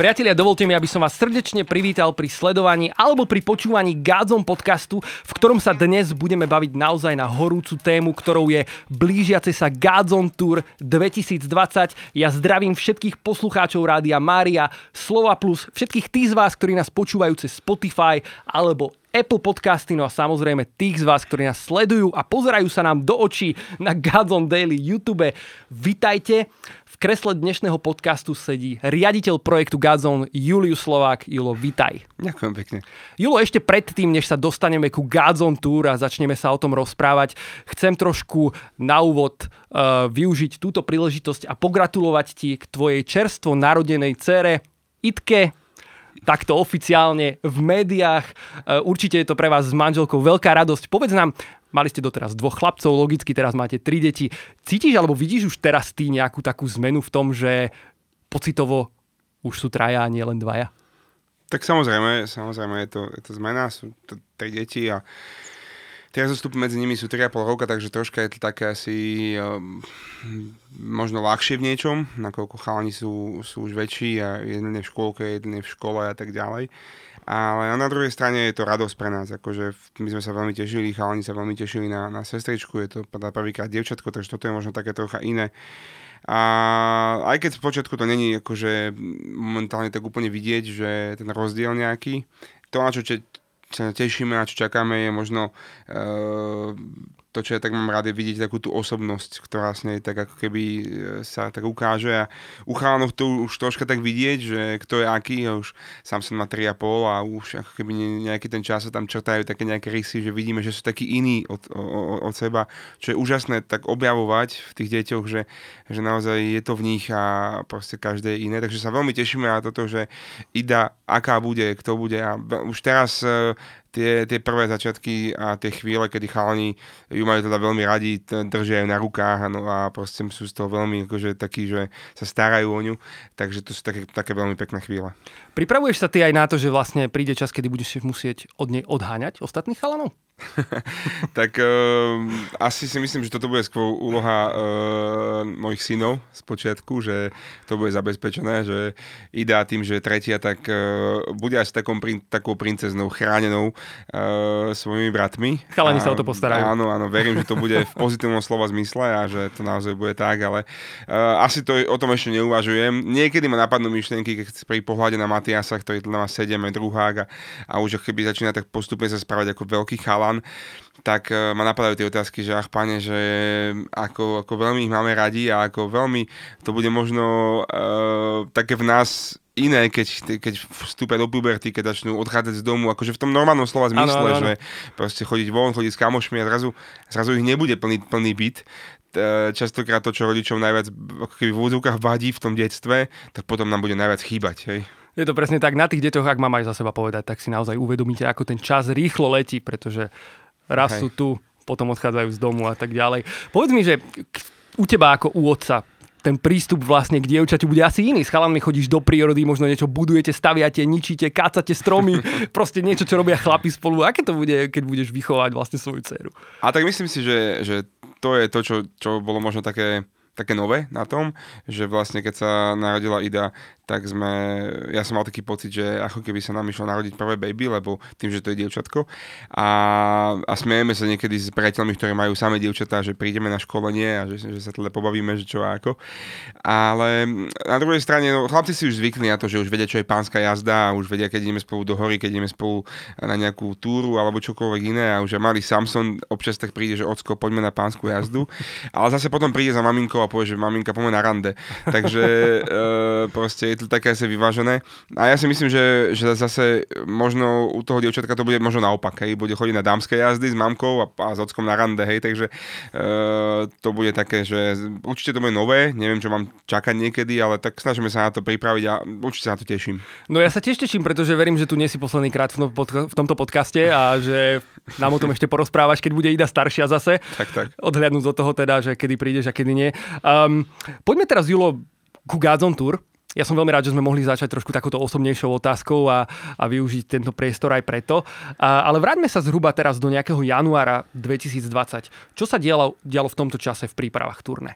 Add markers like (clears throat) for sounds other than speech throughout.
Priatelia, dovolte mi, aby som vás srdečne privítal pri sledovaní alebo pri počúvaní Gádzom podcastu, v ktorom sa dnes budeme baviť naozaj na horúcu tému, ktorou je blížiace sa Gádzom Tour 2020. Ja zdravím všetkých poslucháčov Rádia Mária, Slova Plus, všetkých tých z vás, ktorí nás počúvajú cez Spotify alebo Apple Podcasty, no a samozrejme tých z vás, ktorí nás sledujú a pozerajú sa nám do očí na Godzone Daily YouTube. Vitajte. V kresle dnešného podcastu sedí riaditeľ projektu Godzone Julius Slovák. Julo, vitaj. Ďakujem pekne. Julo, ešte predtým, než sa dostaneme ku Godzone Tour a začneme sa o tom rozprávať, chcem trošku na úvod uh, využiť túto príležitosť a pogratulovať ti k tvojej čerstvo narodenej cére Itke, takto oficiálne v médiách. E, určite je to pre vás s manželkou veľká radosť. Povedz nám, mali ste doteraz dvoch chlapcov, logicky teraz máte tri deti. Cítiš alebo vidíš už teraz ty nejakú takú zmenu v tom, že pocitovo už sú traja a nie len dvaja? Tak samozrejme, samozrejme je to, je to zmena, sú to tri deti a Tie zostupy medzi nimi sú 3,5 roka, takže troška je to také asi um, možno ľahšie v niečom, nakoľko chalani sú, sú už väčší a jeden je v škôlke, jeden je v škole a tak ďalej. Ale na druhej strane je to radosť pre nás, akože my sme sa veľmi tešili, chalani sa veľmi tešili na, na sestričku, je to prvýkrát dievčatko, takže toto je možno také trocha iné. A aj keď v počiatku to není akože momentálne tak úplne vidieť, že ten rozdiel nejaký, to, na čo sa tešíme a čo čakáme je možno uh, to, čo ja tak mám rád, je vidieť takú tú osobnosť, ktorá vlastne tak ako keby e, sa tak ukáže a u chalanov to už troška tak vidieť, že kto je aký, a už sám som na 3,5 a už ako keby nejaký ten čas sa tam črtajú také nejaké rysy, že vidíme, že sú takí iní od, od, od seba, čo je úžasné tak objavovať v tých deťoch, že, že naozaj je to v nich a proste každé iné, takže sa veľmi tešíme na toto, že Ida, aká bude, kto bude. A už teraz e, tie, tie prvé začiatky a tie chvíle, kedy chalani ju majú teda veľmi radi, držia ju na rukách no a proste sú z toho veľmi akože takí, že sa starajú o ňu, takže to sú také, také veľmi pekné chvíle. Pripravuješ sa ty aj na to, že vlastne príde čas, kedy budeš musieť od nej odháňať ostatných chalanov? (laughs) tak uh, asi si myslím, že toto bude skôr úloha uh, mojich synov z počiatku, že to bude zabezpečené, že Ida tým, že tretia, tak uh, bude asi takom, prin, takou princeznou, chránenou uh, svojimi bratmi. Chalani sa o to postarajú. Áno, áno, verím, že to bude v pozitívnom slova zmysle a že to naozaj bude tak, ale uh, asi to o tom ešte neuvažujem. Niekedy ma napadnú myšlienky, keď pri pohľade na Matiasa, ktorý tu má 7 druhák a, a už keby začína tak postupne sa správať ako veľký chalan, plán, tak uh, ma napadajú tie otázky, že ach pane, že ako, ako veľmi ich máme radi a ako veľmi to bude možno uh, také v nás iné, keď, keď vstúpia do puberty, keď začnú odchádzať z domu, akože v tom normálnom slova zmysle, ano, ano, ano. že proste chodiť von, chodiť s kamošmi a zrazu, zrazu ich nebude plný, plný byt. Častokrát to, čo rodičom najviac ako keby v úvodzovkách vadí v tom detstve, tak potom nám bude najviac chýbať. Hej. Je to presne tak. Na tých deťoch, ak mám aj za seba povedať, tak si naozaj uvedomíte, ako ten čas rýchlo letí, pretože raz Hej. sú tu, potom odchádzajú z domu a tak ďalej. Povedz mi, že u teba ako u otca ten prístup vlastne k dievčaťu bude asi iný. S chalanmi chodíš do prírody, možno niečo budujete, staviate, ničíte, kácate stromy, (laughs) proste niečo, čo robia chlapi spolu. Aké to bude, keď budeš vychovať vlastne svoju dceru? A tak myslím si, že, že to je to, čo, čo bolo možno také také nové na tom, že vlastne keď sa narodila Ida, tak sme, ja som mal taký pocit, že ako keby sa nám išlo narodiť prvé baby, lebo tým, že to je dievčatko. A, a smejeme sa niekedy s priateľmi, ktorí majú samé dievčatá, že prídeme na školenie a že, že sa teda pobavíme, že čo a ako. Ale na druhej strane, no, chlapci si už zvykli na to, že už vedia, čo je pánska jazda a už vedia, keď ideme spolu do hory, keď ideme spolu na nejakú túru alebo čokoľvek iné a už malý Samson občas tak príde, že ocko, poďme na pánsku jazdu. Ale zase potom príde za maminkou a povie, že maminka, poďme na rande. Takže (laughs) e, proste je to také asi vyvážené. A ja si myslím, že, že zase možno u toho dievčatka to bude možno naopak, hej, bude chodiť na dámske jazdy s mamkou a, a s ockom na rande, hej, takže e, to bude také, že určite to bude nové, neviem, čo mám čakať niekedy, ale tak snažíme sa na to pripraviť a určite sa na to teším. No ja sa tiež teším, pretože verím, že tu nie si posledný krát v, v tomto podcaste a že nám o tom ešte porozprávaš, keď bude Ida staršia zase. Tak, tak. Odhľadnúť do toho teda, že kedy prídeš a kedy nie. Um, poďme teraz, Julo, ku Gazon Tour. Ja som veľmi rád, že sme mohli začať trošku takouto osobnejšou otázkou a, a využiť tento priestor aj preto. A, ale vráťme sa zhruba teraz do nejakého januára 2020. Čo sa dialo, dialo v tomto čase v prípravách turné?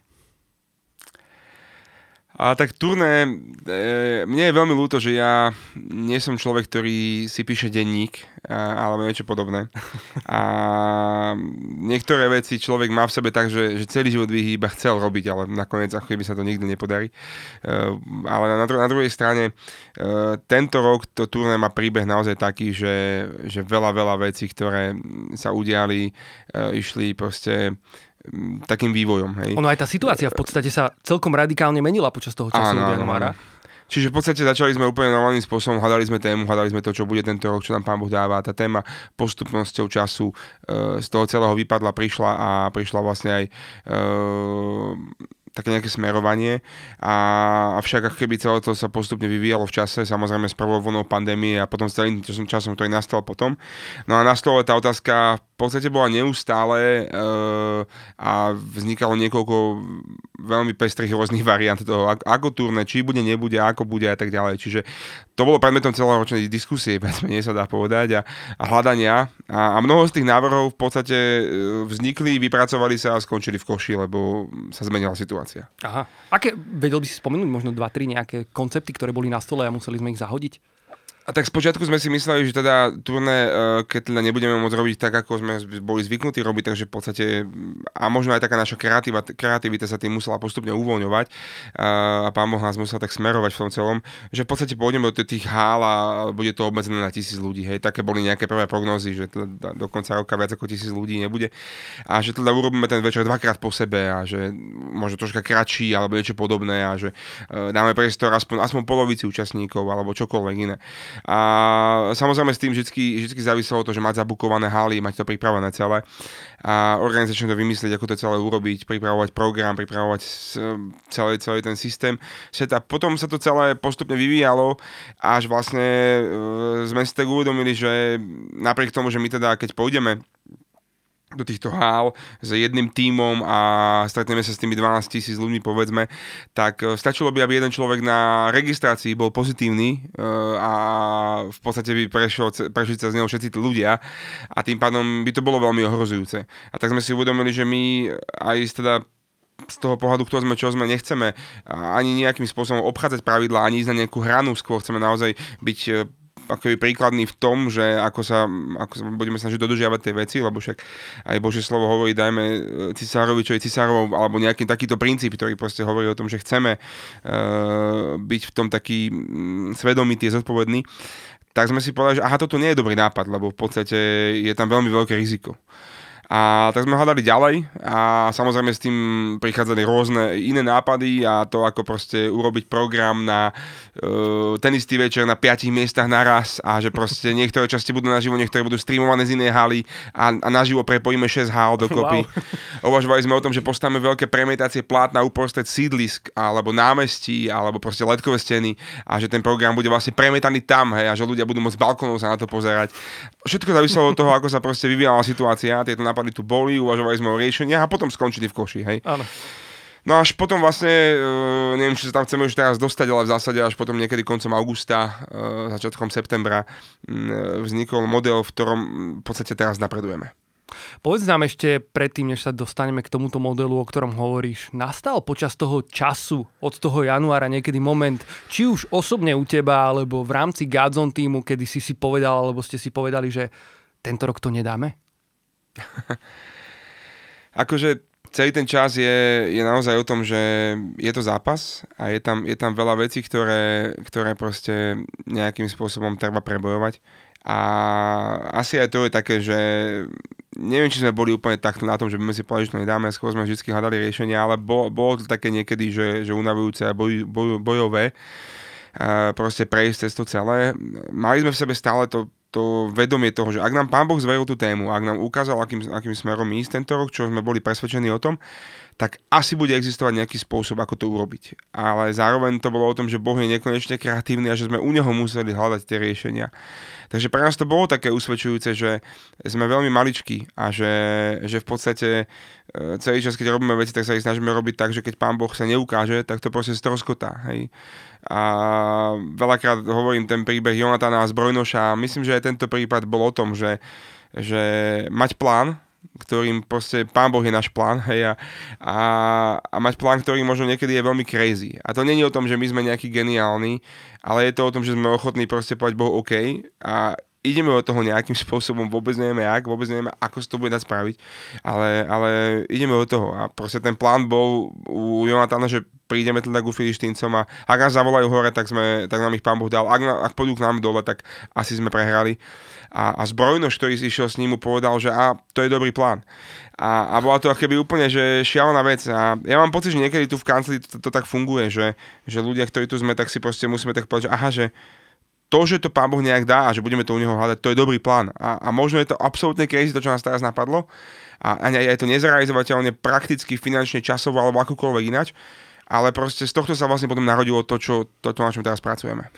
A tak turné, e, mne je veľmi ľúto, že ja nie som človek, ktorý si píše denník alebo niečo podobné. A niektoré veci človek má v sebe tak, že, že celý život by iba chcel robiť, ale nakoniec ako keby sa to nikdy nepodarí. E, ale na, na druhej strane e, tento rok to turné má príbeh naozaj taký, že, že veľa, veľa vecí, ktoré sa udiali, išli proste takým vývojom. Hej. Ono aj tá situácia v podstate sa celkom radikálne menila počas toho času áno, januára. Čiže v podstate začali sme úplne normálnym spôsobom, hľadali sme tému, hľadali sme to, čo bude tento rok, čo nám pán Boh dáva. Tá téma postupnosťou času e, z toho celého vypadla, prišla a prišla vlastne aj e, také nejaké smerovanie. A, avšak ako keby celé to sa postupne vyvíjalo v čase, samozrejme s prvou vlnou pandémie a potom s celým časom, ktorý nastal potom. No a nastala tá otázka podstate bola neustále e, a vznikalo niekoľko veľmi pestrých rôznych variant toho, ako, ako turné, či bude, nebude, ako bude a tak ďalej. Čiže to bolo predmetom celoročnej diskusie, (laughs) menej sa dá povedať, a, a hľadania. A, a mnoho z tých návrhov v podstate e, vznikli, vypracovali sa a skončili v koši, lebo sa zmenila situácia. Aha. Aké, vedel by si spomenúť možno dva, tri nejaké koncepty, ktoré boli na stole a museli sme ich zahodiť? A tak spočiatku sme si mysleli, že teda turné, e, keď teda nebudeme môcť robiť tak, ako sme boli zvyknutí robiť, takže v podstate, a možno aj taká naša kreativa, kreativita sa tým musela postupne uvoľňovať a pán Boh nás musel tak smerovať v tom celom, že v podstate pôjdeme do tých hál a bude to obmedzené na tisíc ľudí. Hej. Také boli nejaké prvé prognózy, že teda do konca roka viac ako tisíc ľudí nebude. A že teda urobíme ten večer dvakrát po sebe a že možno troška kratší alebo niečo podobné a že e, dáme priestor aspoň, aspoň polovici účastníkov alebo čokoľvek iné. A samozrejme s tým vždy, vždy záviselo to, že mať zabukované haly, mať to pripravené celé a organizačne to vymyslieť, ako to celé urobiť, pripravovať program, pripravovať celý, celý ten systém. A potom sa to celé postupne vyvíjalo, až vlastne e, sme si tak uvedomili, že napriek tomu, že my teda, keď pôjdeme do týchto hál s jedným tímom a stretneme sa s tými 12 tisíc ľuďmi, povedzme, tak e, stačilo by, aby jeden človek na registrácii bol pozitívny e, a v podstate by prešiel, prešli sa z neho všetci tí ľudia a tým pádom by to bolo veľmi ohrozujúce. A tak sme si uvedomili, že my aj teda z toho pohľadu, kto sme, čo sme, nechceme ani nejakým spôsobom obchádzať pravidla, ani ísť na nejakú hranu, skôr chceme naozaj byť e, akoby príkladný v tom, že ako sa, ako sa budeme snažiť dodržiavať tie veci, lebo však aj Božie slovo hovorí, dajme cisárovi, čo je cisárovo, alebo nejaký takýto princíp, ktorý proste hovorí o tom, že chceme uh, byť v tom taký um, svedomitý, zodpovedný, tak sme si povedali, že aha, toto nie je dobrý nápad, lebo v podstate je tam veľmi veľké riziko. A tak sme hľadali ďalej a samozrejme s tým prichádzali rôzne iné nápady a to, ako proste urobiť program na uh, ten istý večer na piatich miestach naraz a že proste (laughs) niektoré časti budú naživo, niektoré budú streamované z inej haly a, a naživo prepojíme 6 hál dokopy. Wow. (laughs) Uvažovali sme o tom, že postavíme veľké premietácie plátna uprostred sídlisk alebo námestí alebo proste letkové steny a že ten program bude vlastne premietaný tam hej, a že ľudia budú môcť balkónov sa na to pozerať. Všetko záviselo od toho, ako sa proste vyvíjala situácia. Tieto nápady tu boli, uvažovali sme o riešeniach a potom skončili v koši, hej. Áno. No až potom vlastne, uh, neviem, či sa tam chceme už teraz dostať, ale v zásade až potom niekedy koncom augusta, uh, začiatkom septembra uh, vznikol model, v ktorom v podstate teraz napredujeme. Povedz nám ešte predtým, než sa dostaneme k tomuto modelu, o ktorom hovoríš. Nastal počas toho času, od toho januára niekedy moment, či už osobne u teba, alebo v rámci Godzone týmu, kedy si si povedal, alebo ste si povedali, že tento rok to nedáme? (laughs) akože celý ten čas je, je naozaj o tom, že je to zápas a je tam, je tam veľa vecí, ktoré, ktoré proste nejakým spôsobom treba prebojovať. A asi aj to je také, že neviem, či sme boli úplne takto na tom, že by sme si povedali, že to nedáme, skôr sme vždy hľadali riešenia, ale bolo, bolo to také niekedy, že, že unavujúce a boj, boj, bojové proste prejsť cez to celé. Mali sme v sebe stále to to vedomie toho, že ak nám Pán Boh zveril tú tému, ak nám ukázal, akým, akým smerom ísť tento rok, čo sme boli presvedčení o tom, tak asi bude existovať nejaký spôsob, ako to urobiť. Ale zároveň to bolo o tom, že Boh je nekonečne kreatívny a že sme u Neho museli hľadať tie riešenia. Takže pre nás to bolo také usvedčujúce, že sme veľmi maličkí a že, že v podstate e, celý čas, keď robíme veci, tak sa ich snažíme robiť tak, že keď Pán Boh sa neukáže, tak to proste stroskotá. Hej. A veľakrát hovorím ten príbeh Jonatana a Zbrojnoša a myslím, že aj tento prípad bol o tom, že, že mať plán, ktorým proste pán Boh je náš plán, hej, a, a, a mať plán, ktorý možno niekedy je veľmi crazy. A to není o tom, že my sme nejaký geniálni, ale je to o tom, že sme ochotní proste povedať Bohu OK a ideme od toho nejakým spôsobom, vôbec nevieme jak, vôbec nevieme, ako sa to bude dať spraviť, ale, ale ideme od toho a proste ten plán bol u Jonatana, že prídeme teda ku Filištíncom a ak nás zavolajú hore, tak, sme, tak nám ich pán Boh dal, ak, ak pôjdu k nám dole, tak asi sme prehrali. A, a zbrojnož, ktorý išiel s ním, mu povedal, že a, to je dobrý plán. A, a bola to keby úplne, že šialená vec. A ja mám pocit, že niekedy tu v kanceli to, to, to tak funguje, že, že ľudia, ktorí tu sme, tak si proste musíme tak povedať, že aha, že to, že to Pán Boh nejak dá a že budeme to u neho hľadať, to je dobrý plán. A, a možno je to absolútne crazy, to, čo nás teraz napadlo. A, a je to nezrealizovateľne prakticky, finančne, časovo alebo akokoľvek ináč. Ale proste z tohto sa vlastne potom narodilo to, čo, to, to na čom teraz pracujeme.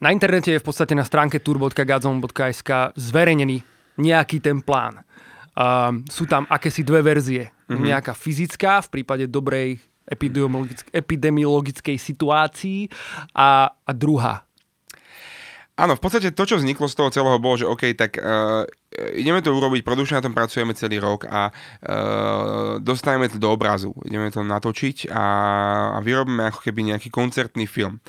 Na internete je v podstate na stránke tour.gazon.sk zverejnený nejaký ten plán. Um, sú tam akési dve verzie. Mm-hmm. Nejaká fyzická v prípade dobrej epidemiologickej situácii a, a druhá Áno, v podstate to, čo vzniklo z toho celého, bolo, že OK, tak uh, ideme to urobiť, produkčne na tom pracujeme celý rok a uh, dostaneme to do obrazu. Ideme to natočiť a, a vyrobíme ako keby nejaký koncertný film.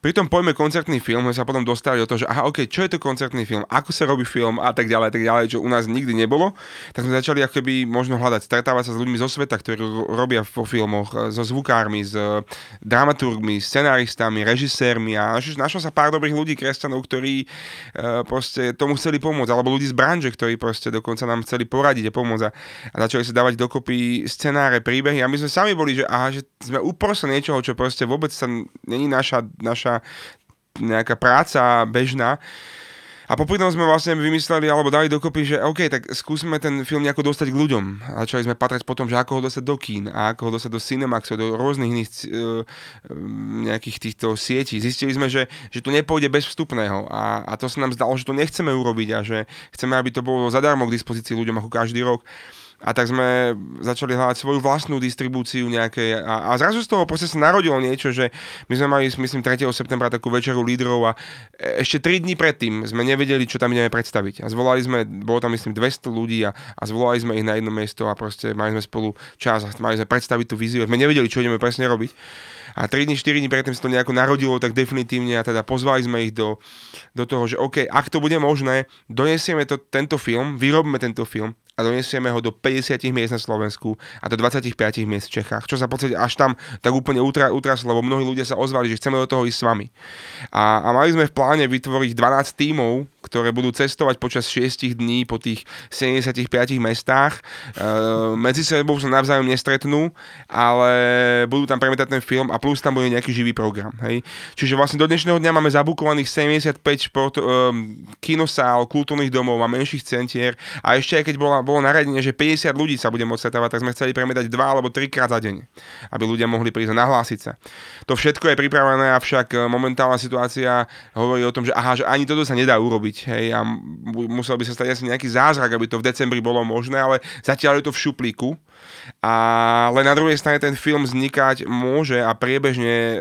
Pri tom pojme koncertný film sme sa potom dostali do toho, že aha, OK, čo je to koncertný film, ako sa robí film a tak ďalej, a tak ďalej, čo u nás nikdy nebolo, tak sme začali ako keby možno hľadať, stretávať sa s ľuďmi zo sveta, ktorí robia vo filmoch, e, so zvukármi, s e, dramaturgmi, scenáristami, režisérmi a našlo sa pár dobrých ľudí, kresťanov, ktorí uh, proste tomu chceli pomôcť, alebo ľudí z branže, ktorí proste dokonca nám chceli poradiť a pomôcť a, a začali sa dávať dokopy scenáre, príbehy a my sme sami boli, že aha, že sme uprostred niečoho, čo proste vôbec sa není naša, naša naša nejaká práca bežná. A popri tom sme vlastne vymysleli alebo dali dokopy, že OK, tak skúsme ten film nejako dostať k ľuďom. A začali sme patrať potom, že ako ho dostať do kín a ako ho dostať do Cinemaxu, do rôznych iných uh, nejakých týchto sietí. Zistili sme, že, že to nepôjde bez vstupného a, a to sa nám zdalo, že to nechceme urobiť a že chceme, aby to bolo zadarmo k dispozícii ľuďom ako každý rok. A tak sme začali hľadať svoju vlastnú distribúciu nejakej a, a zrazu z toho proste sa narodilo niečo, že my sme mali, myslím, 3. septembra takú večeru lídrov a ešte 3 dní predtým sme nevedeli, čo tam ideme predstaviť. A zvolali sme, bolo tam myslím 200 ľudí a, a zvolali sme ich na jedno miesto a proste mali sme spolu čas a mali sme predstaviť tú víziu. My nevedeli, čo ideme presne robiť. A 3 dní, 4 dní predtým sa to nejako narodilo tak definitívne a teda pozvali sme ich do, do toho, že OK, ak to bude možné, donesieme to, tento film, vyrobíme tento film a donesieme ho do 50 miest na Slovensku a do 25 miest v Čechách, čo sa podstate až tam tak úplne utra, utraslo, lebo mnohí ľudia sa ozvali, že chceme do toho ísť s vami. A, a mali sme v pláne vytvoriť 12 tímov, ktoré budú cestovať počas 6 dní po tých 75 mestách. E, medzi sebou sa navzájom nestretnú, ale budú tam premietať ten film a plus tam bude nejaký živý program. Hej? Čiže vlastne do dnešného dňa máme zabukovaných 75 šport, e, kinosál, kultúrnych domov a menších centier a ešte aj keď bola, bolo nariadenie, že 50 ľudí sa bude môcť stretávať, tak sme chceli premietať dva alebo trikrát za deň, aby ľudia mohli prísť a nahlásiť sa. To všetko je pripravené, avšak momentálna situácia hovorí o tom, že aha, že ani toto sa nedá urobiť. Hej, a musel by sa stať asi nejaký zázrak, aby to v decembri bolo možné, ale zatiaľ je to v šuplíku ale na druhej strane ten film vznikať môže a priebežne e,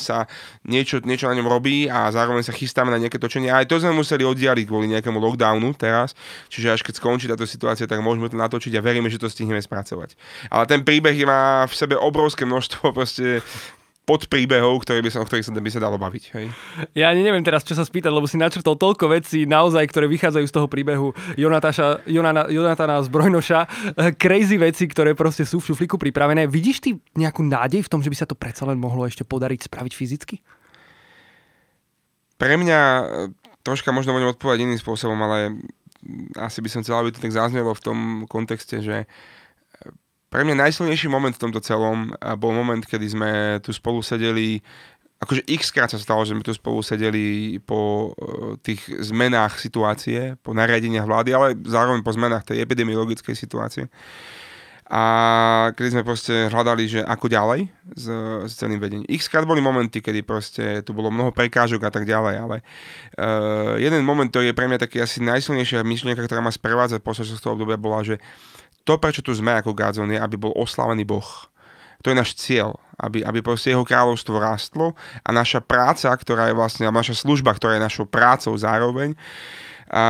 sa niečo, niečo na ňom robí a zároveň sa chystáme na nejaké točenie. Aj to sme museli oddialiť kvôli nejakému lockdownu teraz, čiže až keď skončí táto situácia, tak môžeme to natočiť a veríme, že to stihneme spracovať. Ale ten príbeh má v sebe obrovské množstvo (laughs) proste pod príbehov, ktoré by sa, o ktorých sa by sa dalo baviť. Hej. Ja neviem teraz, čo sa spýtať, lebo si načrtol toľko vecí naozaj, ktoré vychádzajú z toho príbehu Jonatáša, Jonana, Jonatana Zbrojnoša, crazy veci, ktoré proste sú v šuflíku pripravené. Vidíš ty nejakú nádej v tom, že by sa to predsa len mohlo ešte podariť spraviť fyzicky? Pre mňa e, troška možno môžem odpovedať iným spôsobom, ale asi by som chcel, aby to tak zaznelo v tom kontexte, že pre mňa najsilnejší moment v tomto celom bol moment, kedy sme tu spolu sedeli akože x krát sa stalo, že sme tu spolu sedeli po uh, tých zmenách situácie, po nariadeniach vlády, ale zároveň po zmenách tej epidemiologickej situácie. A kedy sme proste hľadali, že ako ďalej s, s celým vedením. X krát boli momenty, kedy proste tu bolo mnoho prekážok a tak ďalej, ale uh, jeden moment, ktorý je pre mňa taký asi najsilnejšia myšlienka, ktorá ma sprevádza počas toho obdobia, bola, že to, prečo tu sme ako Gádzon, je, aby bol oslavený Boh. To je náš cieľ, aby, aby proste jeho kráľovstvo rástlo a naša práca, ktorá je vlastne, naša služba, ktorá je našou prácou zároveň, a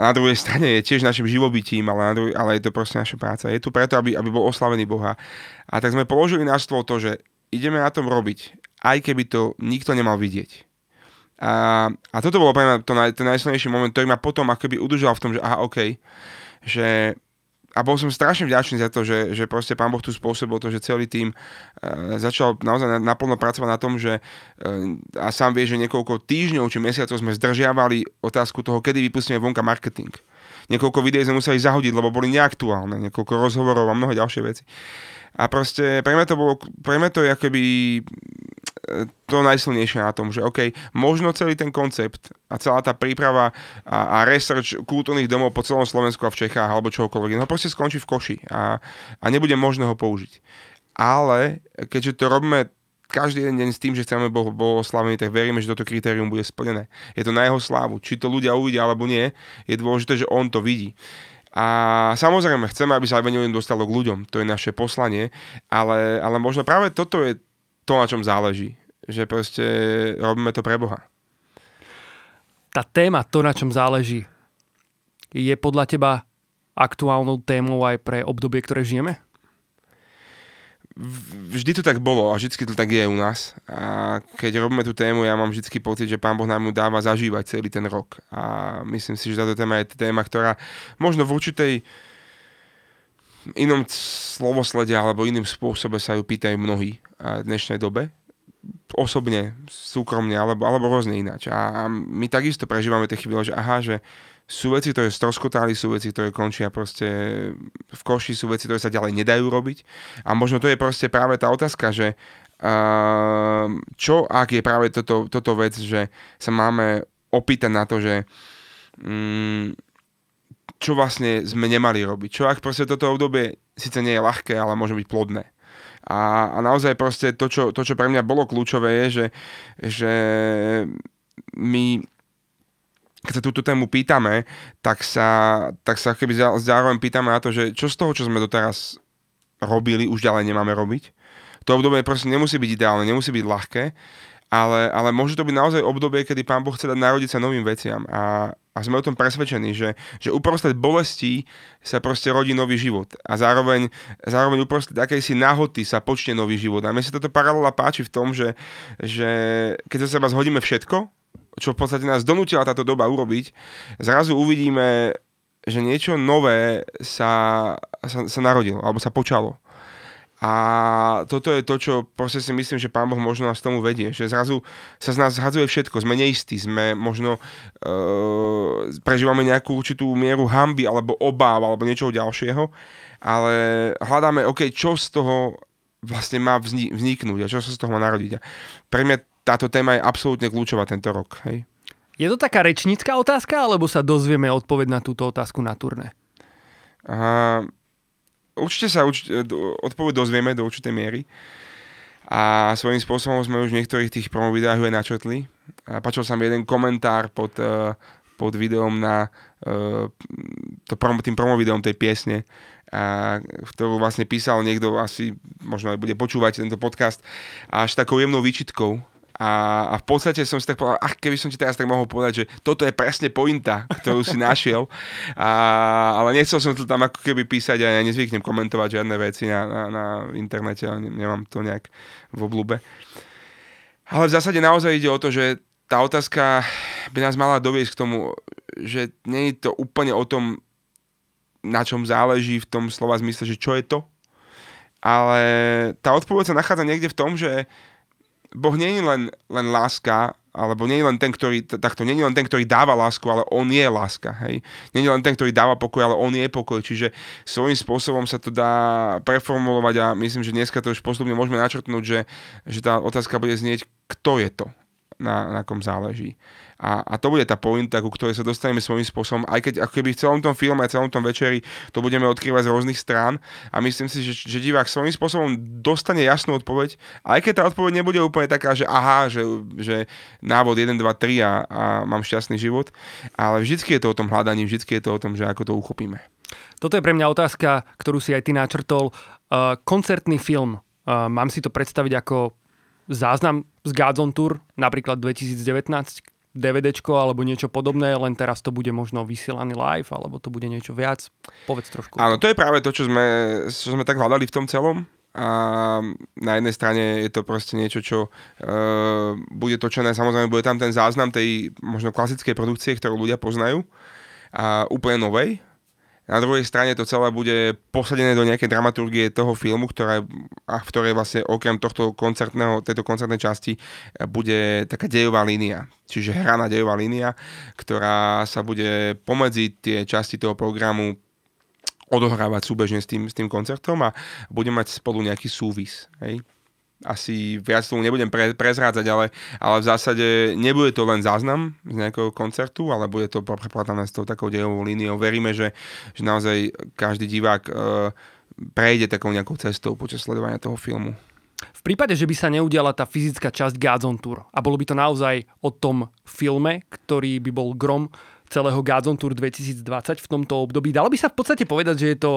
na druhej strane je tiež našim živobytím, ale, na druhej, ale je to proste naša práca. Je tu preto, aby, aby bol oslavený Boha. A tak sme položili na stôl to, že ideme na tom robiť, aj keby to nikto nemal vidieť. A, a toto bolo pre mňa to naj, ten najsilnejší moment, ktorý ma potom akoby udržal v tom, že aha, OK, že a bol som strašne vďačný za to, že, že proste pán Boh tu spôsobil to, že celý tým uh, začal naozaj naplno pracovať na tom, že uh, a sám vie, že niekoľko týždňov či mesiacov sme zdržiavali otázku toho, kedy vypustíme vonka marketing. Niekoľko videí sme museli zahodiť, lebo boli neaktuálne, niekoľko rozhovorov a mnoho ďalšie veci. A proste pre mňa to bolo, pre mňa to je akoby to najsilnejšie na tom, že OK, možno celý ten koncept a celá tá príprava a, a research kultúrnych domov po celom Slovensku a v Čechách alebo čokoľvek, no proste skončí v koši a, a nebude možné ho použiť. Ale keďže to robíme každý jeden deň s tým, že chceme bol, bol oslavený, tak veríme, že toto kritérium bude splnené. Je to na jeho slávu. Či to ľudia uvidia alebo nie, je dôležité, že on to vidí. A samozrejme, chceme, aby sa Evangelium dostalo k ľuďom. To je naše poslanie. Ale, ale možno práve toto je to, na čom záleží. Že proste robíme to pre Boha. Tá téma, to, na čom záleží, je podľa teba aktuálnou témou aj pre obdobie, ktoré žijeme? vždy to tak bolo a vždy to tak je u nás. A keď robíme tú tému, ja mám vždy pocit, že Pán Boh nám ju dáva zažívať celý ten rok. A myslím si, že táto téma je téma, ktorá možno v určitej inom slovoslede alebo iným spôsobe sa ju pýtajú mnohí v dnešnej dobe. Osobne, súkromne alebo, alebo rôzne ináč. A my takisto prežívame tie chvíle, že aha, že sú veci, ktoré stroskotali, sú veci, ktoré končia proste v koši, sú veci, ktoré sa ďalej nedajú robiť. A možno to je proste práve tá otázka, že uh, čo ak je práve toto, toto vec, že sa máme opýtať na to, že um, čo vlastne sme nemali robiť. Čo ak proste toto obdobie síce nie je ľahké, ale môže byť plodné. A, a naozaj proste to čo, to, čo pre mňa bolo kľúčové, je, že, že my keď sa túto tému pýtame, tak sa, tak sa keby zároveň pýtame na to, že čo z toho, čo sme doteraz robili, už ďalej nemáme robiť. To obdobie proste nemusí byť ideálne, nemusí byť ľahké, ale, ale môže to byť naozaj obdobie, kedy Pán Boh chce dať narodiť sa novým veciam. A, a sme o tom presvedčení, že, že uprostred bolesti sa proste rodí nový život. A zároveň, zároveň uprostred akejsi náhoty sa počne nový život. A mne sa toto paralela páči v tom, že, že keď sa seba zhodíme všetko, čo v podstate nás donútila táto doba urobiť, zrazu uvidíme, že niečo nové sa, sa, sa narodilo, alebo sa počalo. A toto je to, čo proste si myslím, že Pán Boh možno nás tomu vedie. Že zrazu sa z nás zhadzuje všetko. Sme neistí, sme možno uh, prežívame nejakú určitú mieru hamby alebo obáv alebo niečoho ďalšieho. Ale hľadáme, OK, čo z toho vlastne má vzniknúť a čo sa z toho má narodiť. A pre mňa táto téma je absolútne kľúčová tento rok. Hej? Je to taká rečnícka otázka, alebo sa dozvieme odpoveď na túto otázku na turné? Uh, určite sa určite, odpoveď dozvieme do určitej miery. A svojím spôsobom sme už v niektorých tých promo videách aj načetli. A sa mi jeden komentár pod, uh, pod videom na uh, to promo, tým promo tej piesne, a, ktorú vlastne písal niekto, asi možno aj bude počúvať tento podcast, až takou jemnou výčitkou, a, a v podstate som si tak povedal, ach, keby som ti teraz tak mohol povedať, že toto je presne pointa, ktorú si našiel. A, ale nechcel som to tam ako keby písať a ja nezvyknem komentovať žiadne veci na, na, na internete, ale nemám to nejak v oblúbe. Ale v zásade naozaj ide o to, že tá otázka by nás mala doviesť k tomu, že nie je to úplne o tom, na čom záleží v tom slova zmysle, že čo je to, ale tá odpoveď sa nachádza niekde v tom, že Boh nie je len, len láska, alebo nie je len ten, ktorý, takto, nie je len ten, ktorý dáva lásku, ale on je láska, hej. Nie je len ten, ktorý dáva pokoj, ale on je pokoj, čiže svojím spôsobom sa to dá preformulovať a myslím, že dneska to už postupne môžeme načrtnúť, že, že tá otázka bude znieť, kto je to, na, na kom záleží. A, a to bude tá pointa, ku ktorej sa dostaneme svojím spôsobom, aj keď ako keby v celom tom filme a celom tom večeri to budeme odkrývať z rôznych strán. A myslím si, že, že divák svojím spôsobom dostane jasnú odpoveď, aj keď tá odpoveď nebude úplne taká, že aha, že, že návod 1, 2, 3 a, a mám šťastný život, ale vždycky je to o tom hľadaní, vždycky je to o tom, že ako to uchopíme. Toto je pre mňa otázka, ktorú si aj ty načrtol. Uh, koncertný film, uh, mám si to predstaviť ako záznam z Godzone Tour, napríklad 2019, DVDčko alebo niečo podobné, len teraz to bude možno vysielaný live, alebo to bude niečo viac. Povedz trošku. Áno, to je práve to, čo sme, čo sme tak hľadali v tom celom. A na jednej strane je to proste niečo, čo uh, bude točené, samozrejme bude tam ten záznam tej možno klasickej produkcie, ktorú ľudia poznajú a úplne novej, na druhej strane to celé bude posadené do nejakej dramaturgie toho filmu, ktorá, a v ktorej vlastne okrem tohto koncertného, tejto koncertnej časti bude taká dejová línia. Čiže hraná dejová línia, ktorá sa bude pomedzi tie časti toho programu odohrávať súbežne s tým, s tým koncertom a bude mať spolu nejaký súvis. Hej? Asi viac tomu nebudem pre, prezrádzať, ale, ale v zásade nebude to len záznam z nejakého koncertu, ale bude to preplatané s tou takou dejovou líniou. Veríme, že, že naozaj každý divák e, prejde takou nejakou cestou počas sledovania toho filmu. V prípade, že by sa neudiala tá fyzická časť Godzone Tour a bolo by to naozaj o tom filme, ktorý by bol grom celého Godzone Tour 2020 v tomto období, dalo by sa v podstate povedať, že je to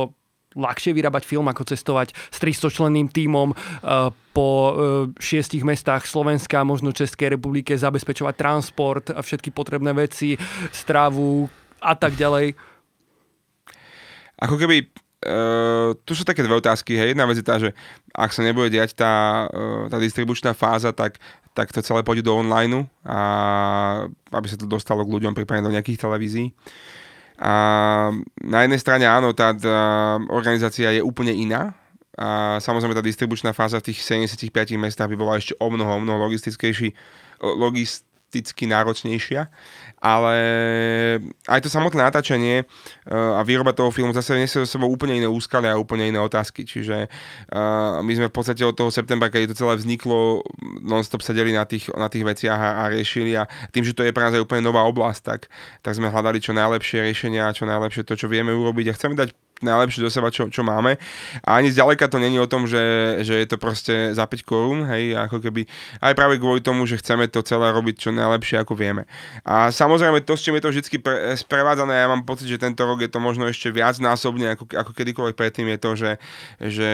ľahšie vyrábať film, ako cestovať s 300 členným tímom uh, po uh, šiestich mestách Slovenska, možno Českej republike, zabezpečovať transport a všetky potrebné veci, strávu a tak ďalej. Ako keby Uh, tu sú také dve otázky. Hej. Jedna vec je tá, že ak sa nebude diať tá, uh, tá distribučná fáza, tak, tak to celé pôjde do online a aby sa to dostalo k ľuďom prípadne do nejakých televízií. A na jednej strane áno, tá, tá organizácia je úplne iná, a samozrejme tá distribučná fáza v tých 75 mestách by bola ešte o mnoho, o mnoho logistickejší, logisticky náročnejšia ale aj to samotné natáčanie uh, a výroba toho filmu zase nesie so sebou úplne iné úskaly a úplne iné otázky. Čiže uh, my sme v podstate od toho septembra, keď to celé vzniklo, non-stop sedeli na tých, na tých veciach a, a riešili a tým, že to je pre nás aj úplne nová oblasť, tak, tak sme hľadali čo najlepšie riešenia, čo najlepšie to, čo vieme urobiť a chceme dať najlepšie do seba, čo, čo máme. A ani zďaleka to není o tom, že, že je to proste za 5 korún, hej, ako keby aj práve kvôli tomu, že chceme to celé robiť čo najlepšie, ako vieme. A samozrejme to, s čím je to vždy pre, sprevádzané, ja mám pocit, že tento rok je to možno ešte viac násobne, ako, ako kedykoľvek predtým, je to, že, že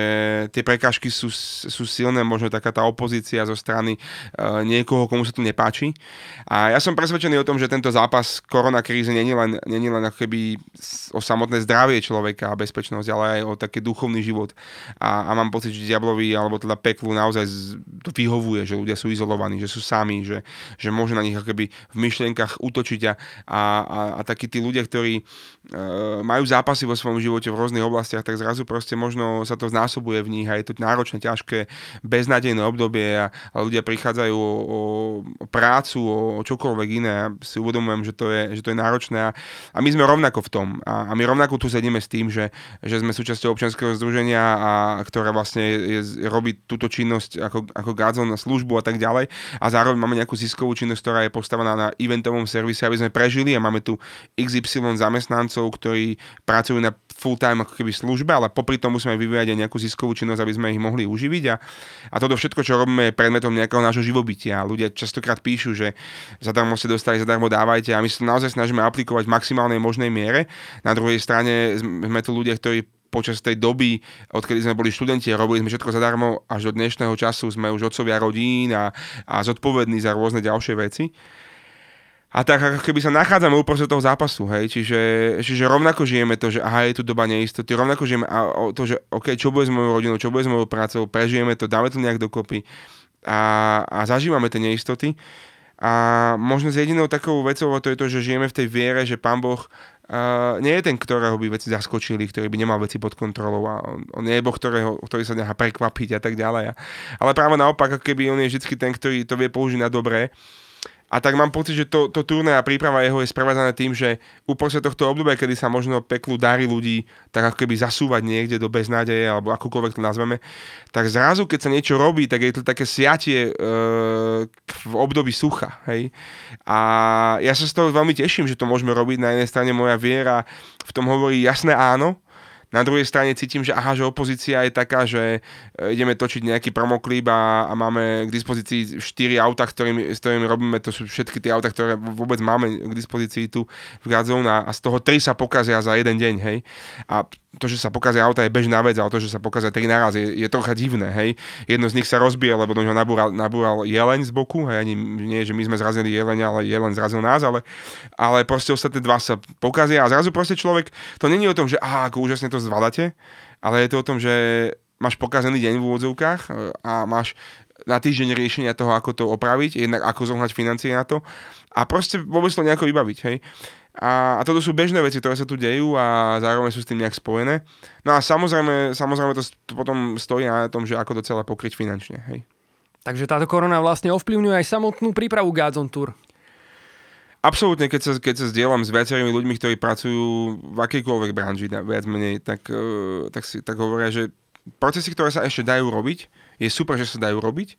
tie prekážky sú, sú silné, možno taká tá opozícia zo strany uh, niekoho, komu sa to nepáči. A ja som presvedčený o tom, že tento zápas koronakrízy není len, není len ako keby o samotné zdravie človeka bezpečnosť, ale aj o taký duchovný život. A, a mám pocit, že diablovi alebo teda peklu naozaj to vyhovuje, že ľudia sú izolovaní, že sú sami, že, že môže na nich akoby v myšlienkach útočiť a, a, a, takí tí ľudia, ktorí e, majú zápasy vo svojom živote v rôznych oblastiach, tak zrazu proste možno sa to znásobuje v nich a je to náročné, ťažké, beznádejné obdobie a, a ľudia prichádzajú o, o, o prácu, o, o čokoľvek iné. Ja si uvedomujem, že to je, že to je náročné a, a my sme rovnako v tom. A, a my rovnako tu sedíme s tým, že že, sme súčasťou občianského združenia, a, ktoré vlastne je, robí túto činnosť ako, ako Gazon na službu a tak ďalej. A zároveň máme nejakú ziskovú činnosť, ktorá je postavená na eventovom servise, aby sme prežili a máme tu XY zamestnancov, ktorí pracujú na full-time ako keby službe, ale popri tom musíme vyvíjať aj nejakú ziskovú činnosť, aby sme ich mohli uživiť. A, a toto všetko, čo robíme, je predmetom nejakého nášho živobytia. Ľudia častokrát píšu, že zadarmo ste dostali, zadarmo dávajte a my sa naozaj snažíme aplikovať v maximálnej možnej miere. Na druhej strane sme tu ľudia, ktorí počas tej doby, odkedy sme boli študenti a robili sme všetko zadarmo, až do dnešného času sme už otcovia rodín a, a zodpovední za rôzne ďalšie veci. A tak ako keby sa nachádzame uprostred toho zápasu, hej, čiže, čiže rovnako žijeme to, že aha, je tu doba neistoty, rovnako žijeme a to, že OK, čo bude s mojou rodinou, čo bude s mojou prácou, prežijeme to, dáme to nejak dokopy a, a zažívame tie neistoty. A možno z jedinou takou vecou to je to, že žijeme v tej viere, že Pán Boh nie je ten, ktorého by veci zaskočili, ktorý by nemal veci pod kontrolou a on, on nie je Boh, ktorého, ktorý sa nechá prekvapiť a tak ďalej. Ale práve naopak, keby on je vždy ten, ktorý to vie použiť na dobré a tak mám pocit, že to, to turné a príprava jeho je sprevádzané tým, že uprostred tohto obdobia, kedy sa možno peklu darí ľudí tak ako keby zasúvať niekde do beznádeje, alebo akokoľvek to nazveme, tak zrazu, keď sa niečo robí, tak je to také siatie e, v období sucha. Hej? A ja sa z toho veľmi teším, že to môžeme robiť. Na jednej strane moja viera v tom hovorí jasné áno, Na druhej strane cítim, že aha, že opozícia je taká, že e, ideme točiť nejaký promoklip a, a máme k dispozícii 4 auta, ktorými, s ktorými robíme, to sú všetky tie auta, ktoré vôbec máme k dispozícii tu v Gadzone a, z toho 3 sa pokazia za jeden deň, hej. A to, že sa pokazia auta je bežná vec, ale to, že sa pokazia tri naraz je, je trocha divné, hej. Jedno z nich sa rozbije, lebo do ňoho nabúral, nabúral jeleň z boku, hej, ani nie, že my sme zrazili jeleň, ale jeleň zrazil nás, ale, ale proste ostatné dva sa pokazia a zrazu proste človek, to není o tom, že aha, ako úžasne to zvládate, ale je to o tom, že máš pokazený deň v úvodzovkách e, a máš na týždeň riešenia toho, ako to opraviť, jednak ako zohnať financie na to a proste vôbec to nejako vybaviť, hej. A, a toto sú bežné veci, ktoré sa tu dejú a zároveň sú s tým nejak spojené. No a samozrejme, samozrejme to, to potom stojí na tom, že ako to celé pokryť finančne. Hej. Takže táto korona vlastne ovplyvňuje aj samotnú prípravu Gazon Tour. Absolútne, keď sa, keď sa zdieľam s viacerými ľuďmi, ktorí pracujú v akejkoľvek branži, viac menej, tak, e, tak, si, tak hovoria, že procesy, ktoré sa ešte dajú robiť, je super, že sa dajú robiť,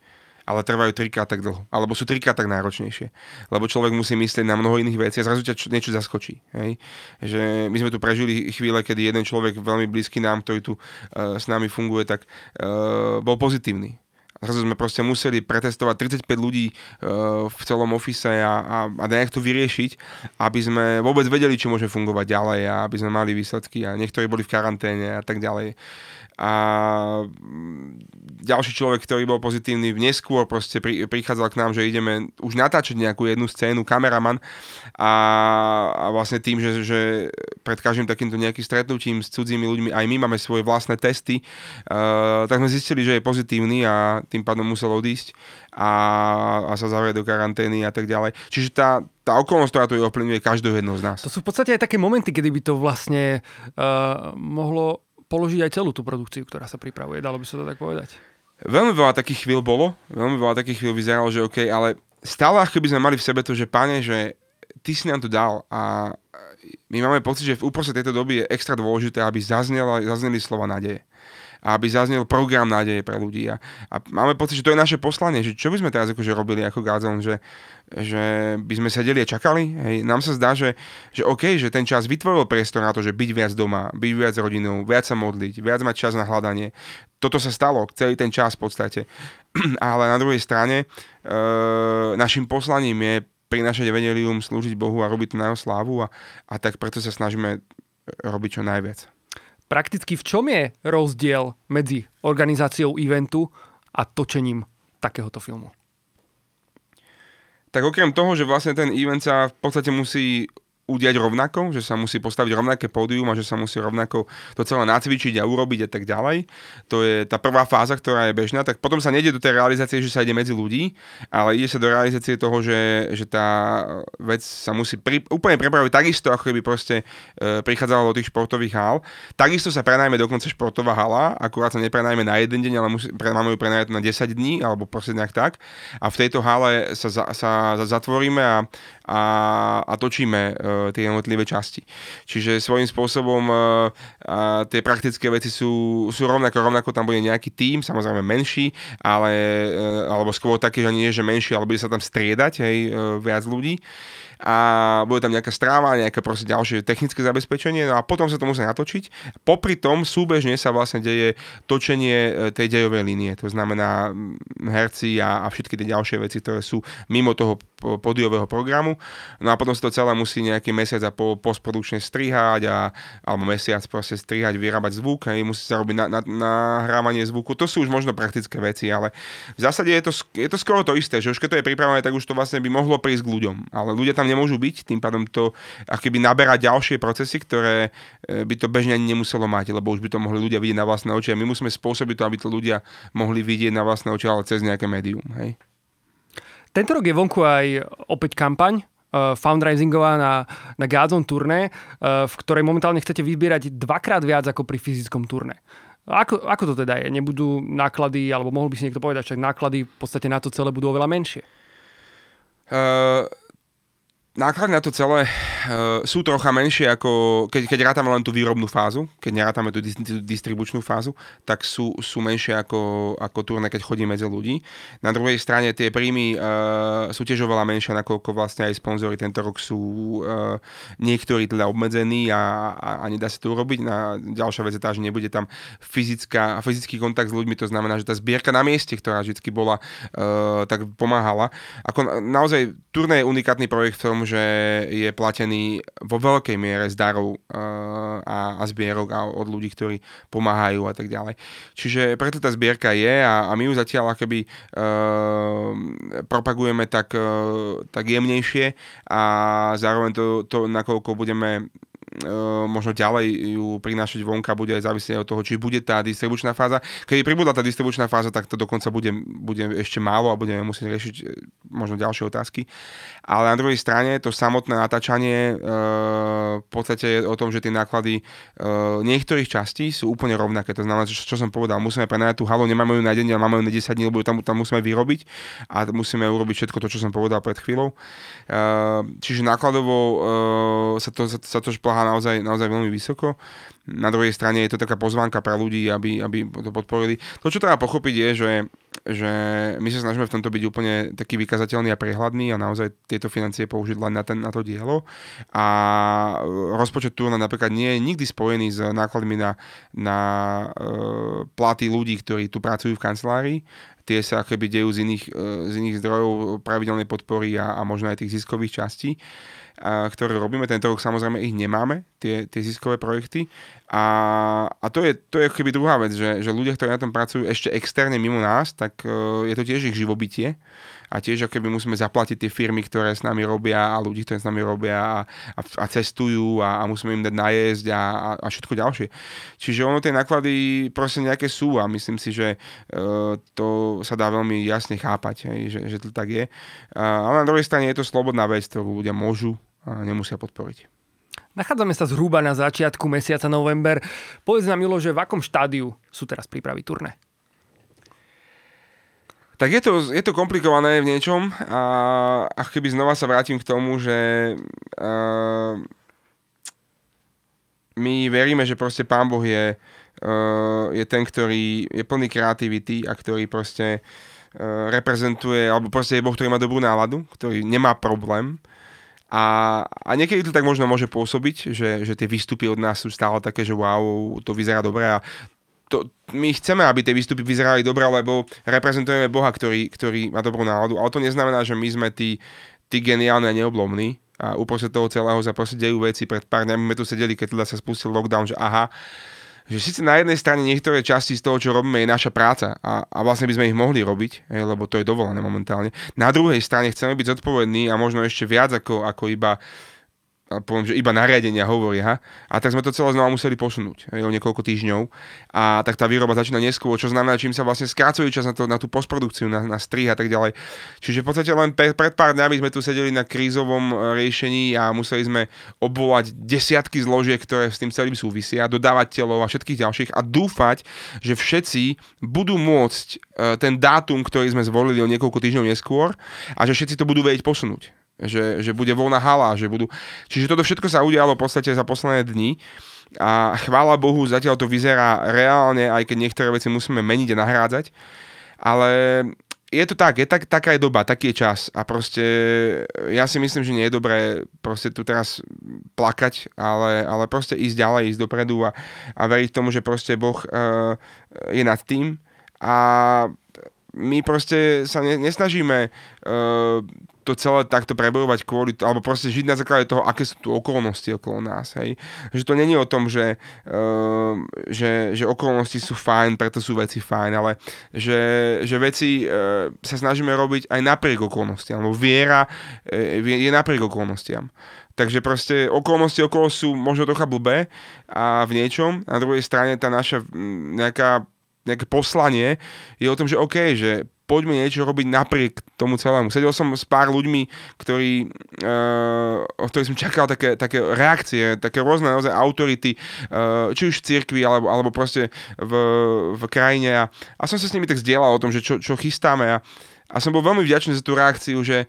ale trvajú trikrát tak dlho. Alebo sú trikrát tak náročnejšie. Lebo človek musí myslieť na mnoho iných vecí a zrazu ťa niečo zaskočí. Hej? Že my sme tu prežili chvíle, kedy jeden človek veľmi blízky nám, ktorý tu uh, s nami funguje, tak uh, bol pozitívny. Zrazu sme proste museli pretestovať 35 ľudí uh, v celom ofise a, a, a nejak to vyriešiť, aby sme vôbec vedeli, či môže fungovať ďalej a aby sme mali výsledky a niektorí boli v karanténe a tak ďalej a mm, ďalší človek, ktorý bol pozitívny neskôr, proste pri, prichádzal k nám, že ideme už natáčať nejakú jednu scénu, kameraman a, a vlastne tým, že, že pred každým takýmto nejakým stretnutím s cudzími ľuďmi aj my máme svoje vlastné testy, uh, tak sme zistili, že je pozitívny a tým pádom musel odísť a, a sa zavrieť do karantény a tak ďalej. Čiže tá, tá okolnosť, ktorá tu je ovplyvňuje každého jedného z nás. To sú v podstate aj také momenty, kedy by to vlastne uh, mohlo položiť aj celú tú produkciu, ktorá sa pripravuje, dalo by sa to tak povedať. Veľmi veľa takých chvíľ bolo, veľmi veľa takých chvíľ vyzeralo, že OK, ale stále ako by sme mali v sebe to, že pane, že ty si nám to dal a my máme pocit, že v úprostred tejto doby je extra dôležité, aby zaznela, zazneli slova nádeje a aby zaznel program nádeje pre ľudí. A, a máme pocit, že to je naše poslanie, že čo by sme teraz akože robili ako Gazon, že, že by sme sedeli a čakali. Hej. Nám sa zdá, že, že OK, že ten čas vytvoril priestor na to, že byť viac doma, byť viac rodinou, viac sa modliť, viac mať čas na hľadanie. Toto sa stalo celý ten čas v podstate. (clears throat) Ale na druhej strane e, našim poslaním je prinašať evangelium, slúžiť Bohu a robiť na jeho slávu a, a tak preto sa snažíme robiť čo najviac prakticky v čom je rozdiel medzi organizáciou eventu a točením takéhoto filmu? Tak okrem toho, že vlastne ten event sa v podstate musí udiať rovnako, že sa musí postaviť rovnaké pódium a že sa musí rovnako to celé nacvičiť a urobiť a tak ďalej. To je tá prvá fáza, ktorá je bežná. Tak potom sa nejde do tej realizácie, že sa ide medzi ľudí, ale ide sa do realizácie toho, že, že tá vec sa musí pri, úplne prepraviť takisto, ako keby proste e, prichádzalo do tých športových hál. Takisto sa prenajme dokonca športová hala, akurát sa neprenajme na jeden deň, ale musí, pre, máme ju prenajať na 10 dní, alebo proste nejak tak. A v tejto hale sa, za, sa zatvoríme a, a, a točíme e, tie jednotlivé časti. Čiže svojím spôsobom e, a tie praktické veci sú, sú rovnako, rovnako tam bude nejaký tím, samozrejme menší, ale, e, alebo skôr taký, že nie, že menší, ale bude sa tam striedať, hej, viac ľudí a bude tam nejaká stráva, nejaké proste ďalšie technické zabezpečenie, no a potom sa to musí natočiť. Popri tom súbežne sa vlastne deje točenie tej dejovej línie, to znamená herci a, a všetky tie ďalšie veci, ktoré sú mimo toho podiového programu. No a potom sa to celé musí nejaký mesiac a pol postprodukčne strihať a, alebo mesiac proste strihať, vyrábať zvuk, hej, musí sa robiť na, na, nahrávanie zvuku. To sú už možno praktické veci, ale v zásade je to, je to skoro to isté, že už keď to je pripravené, tak už to vlastne by mohlo prísť k ľuďom. Ale ľudia tam nemôžu byť, tým pádom to akoby naberá ďalšie procesy, ktoré e, by to bežne ani nemuselo mať, lebo už by to mohli ľudia vidieť na vlastné oči a my musíme spôsobiť to, aby to ľudia mohli vidieť na vlastné oči, ale cez nejaké médium. Hej? Tento rok je vonku aj opäť kampaň, uh, fundraisingová na, na Gazon turné, uh, v ktorej momentálne chcete vybierať dvakrát viac ako pri fyzickom turné. Ako, ako to teda je? Nebudú náklady, alebo mohol by si niekto povedať, že náklady v podstate na to celé budú oveľa menšie? Uh, náklady na to celé Uh, sú trocha menšie ako, keď, keď rátame len tú výrobnú fázu, keď nerátame tú, dis, distribučnú fázu, tak sú, sú menšie ako, ako turné, keď chodí medzi ľudí. Na druhej strane tie príjmy uh, sú tiež oveľa menšie, nakoľko vlastne aj sponzory tento rok sú uh, niektorí teda obmedzení a, a, a nedá sa to urobiť. Na, ďalšia vec je tá, že nebude tam fyzická, fyzický kontakt s ľuďmi, to znamená, že tá zbierka na mieste, ktorá vždy bola, uh, tak pomáhala. Ako naozaj turné je unikátny projekt v tom, že je platený vo veľkej miere z darov uh, a, a zbierok a od ľudí, ktorí pomáhajú a tak ďalej. Čiže preto tá zbierka je a, a my ju zatiaľ akoby uh, propagujeme tak, uh, tak jemnejšie a zároveň to, to nakoľko budeme E, možno ďalej ju prinášať vonka, bude aj závisieť od toho, či bude tá distribučná fáza. Keď pribudla tá distribučná fáza, tak to dokonca bude, bude ešte málo a budeme musieť riešiť e, možno ďalšie otázky. Ale na druhej strane to samotné natáčanie e, v podstate je o tom, že tie náklady niektorých častí sú úplne rovnaké. To znamená, čo, som povedal, musíme prenajať tú halu, nemáme ju na deň, ale máme ju na 10 dní, lebo tam, tam musíme vyrobiť a musíme urobiť všetko to, čo som povedal pred chvíľou. Čiže nákladovo sa to, sa to šplhá naozaj, naozaj veľmi vysoko. Na druhej strane je to taká pozvánka pre ľudí, aby, aby to podporili. To, čo treba pochopiť je, že, že my sa snažíme v tomto byť úplne taký vykazateľný a prehľadný a naozaj tieto financie použiť len na, ten, na to dielo. A rozpočet turna napríklad nie je nikdy spojený s nákladmi na, na uh, platy ľudí, ktorí tu pracujú v kancelárii tie sa akoby dejú z iných, e, z iných zdrojov pravidelnej podpory a, a možno aj tých ziskových častí a, ktoré robíme. Tento rok samozrejme ich nemáme, tie, tie ziskové projekty. A, a to je, to je keby druhá vec, že, že ľudia, ktorí na tom pracujú ešte externe mimo nás, tak uh, je to tiež ich živobytie a tiež keby musíme zaplatiť tie firmy, ktoré s nami robia a ľudí, ktorí s nami robia a, a, a cestujú a, a musíme im dať najesť a, a, a všetko ďalšie. Čiže ono tie náklady proste nejaké sú a myslím si, že uh, to sa dá veľmi jasne chápať, hej, že, že to tak je. Uh, ale na druhej strane je to slobodná vec, ktorú ľudia môžu nemusia podporiť. Nachádzame sa zhruba na začiatku mesiaca november. Povedz nám, Milo, že v akom štádiu sú teraz prípravy turné? Tak je to, je to komplikované v niečom a, a keby znova sa vrátim k tomu, že uh, my veríme, že proste Pán Boh je, uh, je ten, ktorý je plný kreativity a ktorý proste uh, reprezentuje, alebo proste je Boh, ktorý má dobrú náladu, ktorý nemá problém. A, a niekedy to tak možno môže pôsobiť, že, že tie výstupy od nás sú stále také, že wow, to vyzerá dobre a to, my chceme, aby tie výstupy vyzerali dobre, lebo reprezentujeme Boha, ktorý, ktorý má dobrú náladu. Ale to neznamená, že my sme tí, tí geniálni a neoblomní a uprostred toho celého sa proste dejú veci. Pred pár dňami sme tu sedeli, keď teda sa spustil lockdown, že aha, že síce na jednej strane niektoré časti z toho, čo robíme, je naša práca a, a vlastne by sme ich mohli robiť, hej, lebo to je dovolené momentálne. Na druhej strane chceme byť zodpovední a možno ešte viac ako, ako iba a poviem, že iba nariadenia hovoria. A tak sme to celé znova museli posunúť aj o niekoľko týždňov. A tak tá výroba začína neskôr, čo znamená, čím sa vlastne skracuje čas na, to, na tú postprodukciu, na, na strih a tak ďalej. Čiže v podstate len pre, pred pár dňami sme tu sedeli na krízovom e, riešení a museli sme obvolať desiatky zložiek, ktoré s tým celým súvisia, dodávateľov a všetkých ďalších a dúfať, že všetci budú môcť e, ten dátum, ktorý sme zvolili o niekoľko týždňov neskôr a že všetci to budú vedieť posunúť že, že bude voľná hala, že budú... Čiže toto všetko sa udialo v podstate za posledné dni a chvála Bohu, zatiaľ to vyzerá reálne, aj keď niektoré veci musíme meniť a nahrádzať, ale je to tak, je tak, taká je doba, taký je čas a proste ja si myslím, že nie je dobré proste tu teraz plakať, ale, ale proste ísť ďalej, ísť dopredu a, a veriť tomu, že proste Boh uh, je nad tým a my proste sa ne, nesnažíme uh, to celé takto prebojovať kvôli, alebo proste žiť na základe toho, aké sú tu okolnosti okolo nás, hej. Že to není o tom, že, uh, že, že okolnosti sú fajn, preto sú veci fajn, ale že, že veci uh, sa snažíme robiť aj napriek okolnostiam, lebo viera uh, je napriek okolnostiam. Takže proste okolnosti okolo sú možno trocha blbé a v niečom. Na druhej strane tá naša nejaká nejaké poslanie je o tom, že OK, že poďme niečo robiť napriek tomu celému. Sedel som s pár ľuďmi, ktorí, uh, o ktorých som čakal také, také reakcie, také rôzne naozaj autority, uh, či už v cirkvi, alebo, alebo proste v, v krajine. A, a som sa s nimi tak zdieľal o tom, že čo, čo chystáme. A, a som bol veľmi vďačný za tú reakciu, že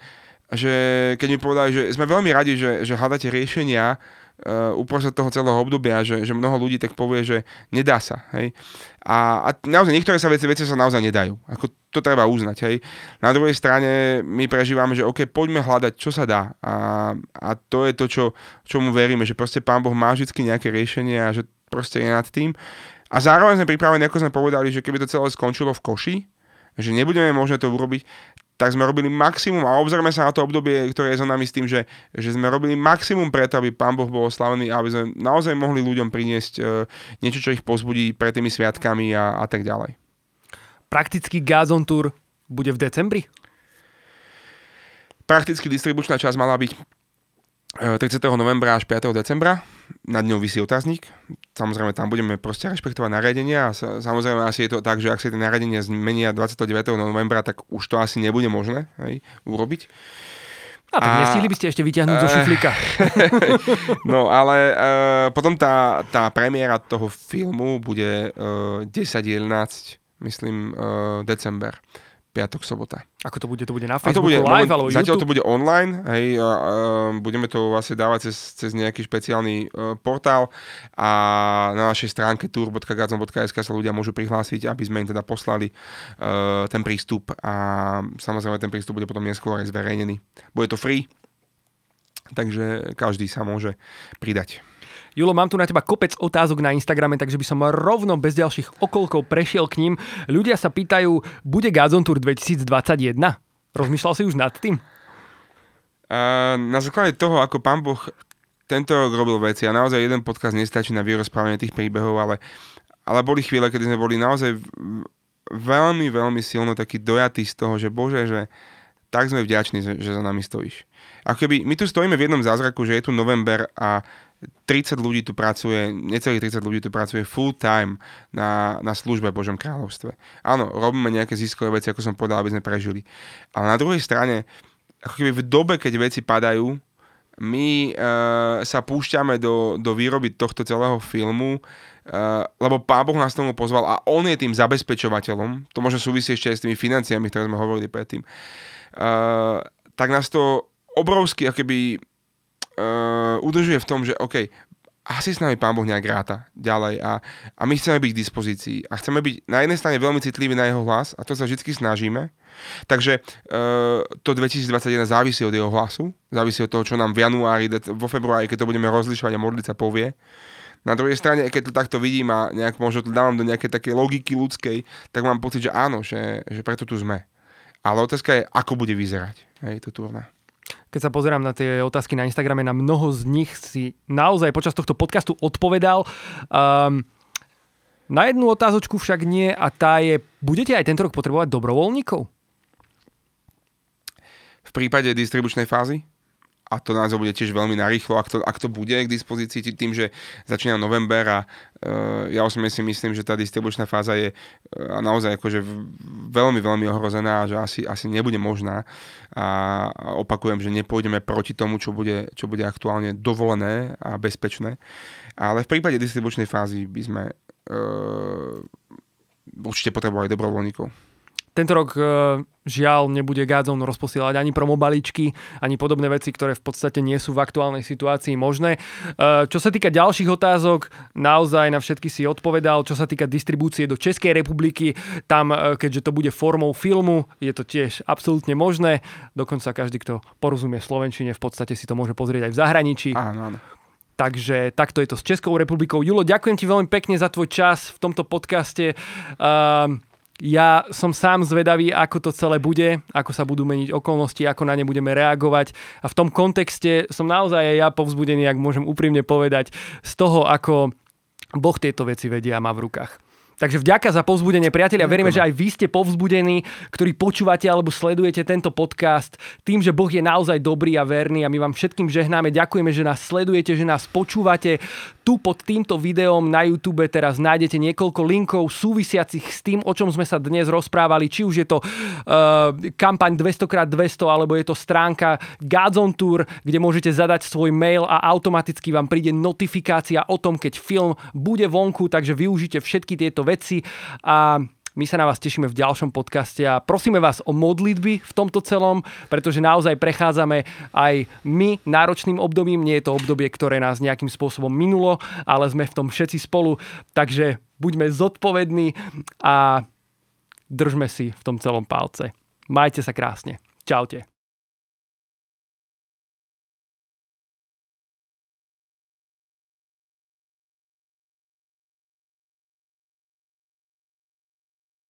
že keď mi povedali, že sme veľmi radi, že, že hľadáte riešenia uh, uprostred toho celého obdobia, že, že mnoho ľudí tak povie, že nedá sa. Hej? A, a naozaj niektoré sa veci, veci sa naozaj nedajú. Ako to treba uznať. Hej? Na druhej strane my prežívame, že OK, poďme hľadať, čo sa dá. A, a to je to, čo, čomu veríme, že proste Pán Boh má vždy nejaké riešenie a že proste je nad tým. A zároveň sme pripravení, ako sme povedali, že keby to celé skončilo v koši, že nebudeme možné to urobiť, tak sme robili maximum a obzrime sa na to obdobie, ktoré je za nami s tým, že, že sme robili maximum preto, aby Pán Boh bol oslavený a aby sme naozaj mohli ľuďom priniesť uh, niečo, čo ich pozbudí pred tými sviatkami a, a tak ďalej. Prakticky Gazon Tour bude v decembri? Prakticky distribučná časť mala byť 30. E, novembra až 5. decembra. Nad ňou vysí otáznik. Samozrejme, tam budeme proste rešpektovať nariadenia a samozrejme asi je to tak, že ak sa tie nariadenia zmenia 29. novembra, tak už to asi nebude možné hej, urobiť. A tak a... nestihli by ste ešte vyťahnuť zo šuflíka. (laughs) no ale uh, potom tá, tá premiéra toho filmu bude uh, 10-11, myslím, uh, december piatok, sobota. Ako to bude? To bude na Facebooku to bude, live, alebo Zatiaľ YouTube? to bude online, hej, a, a, budeme to asi dávať cez, cez nejaký špeciálny uh, portál a na našej stránke tour.gazon.sk sa ľudia môžu prihlásiť, aby sme im teda poslali uh, ten prístup a samozrejme ten prístup bude potom neskôr aj zverejnený. Bude to free, takže každý sa môže pridať. Julo, mám tu na teba kopec otázok na Instagrame, takže by som rovno bez ďalších okolkov prešiel k ním. Ľudia sa pýtajú, bude Gazon Tour 2021? Rozmýšľal si už nad tým? Uh, na základe toho, ako pán Boh tento rok robil veci a naozaj jeden podcast nestačí na vyrozprávanie tých príbehov, ale, ale boli chvíle, kedy sme boli naozaj veľmi, veľmi silno taký dojatí z toho, že Bože, že tak sme vďační, že, za nami stojíš. A keby my tu stojíme v jednom zázraku, že je tu november a 30 ľudí tu pracuje, necelých 30 ľudí tu pracuje full time na, na službe Božom kráľovstve. Áno, robíme nejaké ziskové veci, ako som povedal, aby sme prežili. Ale na druhej strane, ako keby v dobe, keď veci padajú, my uh, sa púšťame do, do výroby tohto celého filmu, uh, lebo Pán Boh nás tomu pozval a On je tým zabezpečovateľom, to možno súvisí ešte aj s tými financiami, ktoré sme hovorili predtým, uh, tak nás to obrovsky akoby uh, udržuje v tom, že OK, asi s nami Pán Boh nejak ráta ďalej a, a my chceme byť k dispozícii a chceme byť na jednej strane veľmi citliví na jeho hlas a to sa vždy snažíme. Takže uh, to 2021 závisí od jeho hlasu, závisí od toho, čo nám v januári, vo februári, keď to budeme rozlišovať a modliť sa povie. Na druhej strane, keď to takto vidím a nejak možno to dávam do nejakej takej logiky ľudskej, tak mám pocit, že áno, že, že preto tu sme. Ale otázka je, ako bude vyzerať hej, to turné keď sa pozerám na tie otázky na Instagrame, na mnoho z nich si naozaj počas tohto podcastu odpovedal. Um, na jednu otázočku však nie a tá je, budete aj tento rok potrebovať dobrovoľníkov? V prípade distribučnej fázy? A to naozaj bude tiež veľmi narýchlo, ak to, ak to bude k dispozícii tým, že začína november a uh, ja osobne si myslím, že tá distribučná fáza je uh, naozaj akože veľmi, veľmi ohrozená a že asi, asi nebude možná a, a opakujem, že nepôjdeme proti tomu, čo bude, čo bude aktuálne dovolené a bezpečné, ale v prípade distribučnej fázy by sme uh, určite potrebovali dobrovoľníkov. Tento rok e, žiaľ nebude Godzone rozposielať ani promobaličky, ani podobné veci, ktoré v podstate nie sú v aktuálnej situácii možné. E, čo sa týka ďalších otázok, naozaj na všetky si odpovedal. Čo sa týka distribúcie do Českej republiky, tam, e, keďže to bude formou filmu, je to tiež absolútne možné. Dokonca každý, kto porozumie slovenčine, v podstate si to môže pozrieť aj v zahraničí. Áno, áno. Takže takto je to s Českou republikou. Julo, ďakujem ti veľmi pekne za tvoj čas v tomto podcaste. Um, ja som sám zvedavý, ako to celé bude, ako sa budú meniť okolnosti, ako na ne budeme reagovať. A v tom kontexte som naozaj aj ja povzbudený, ak môžem úprimne povedať, z toho, ako Boh tieto veci vedia a má v rukách. Takže vďaka za povzbudenie, priatelia. Veríme, že aj vy ste povzbudení, ktorí počúvate alebo sledujete tento podcast tým, že Boh je naozaj dobrý a verný a my vám všetkým žehnáme. Ďakujeme, že nás sledujete, že nás počúvate. Tu pod týmto videom na YouTube teraz nájdete niekoľko linkov súvisiacich s tým, o čom sme sa dnes rozprávali. Či už je to uh, kampaň 200x200 alebo je to stránka Godzone Tour, kde môžete zadať svoj mail a automaticky vám príde notifikácia o tom, keď film bude vonku, takže využite všetky tieto veci a My sa na vás tešíme v ďalšom podcaste a prosíme vás o modlitby v tomto celom, pretože naozaj prechádzame aj my náročným obdobím. Nie je to obdobie, ktoré nás nejakým spôsobom minulo, ale sme v tom všetci spolu. Takže buďme zodpovední a držme si v tom celom palce. Majte sa krásne. Čaute.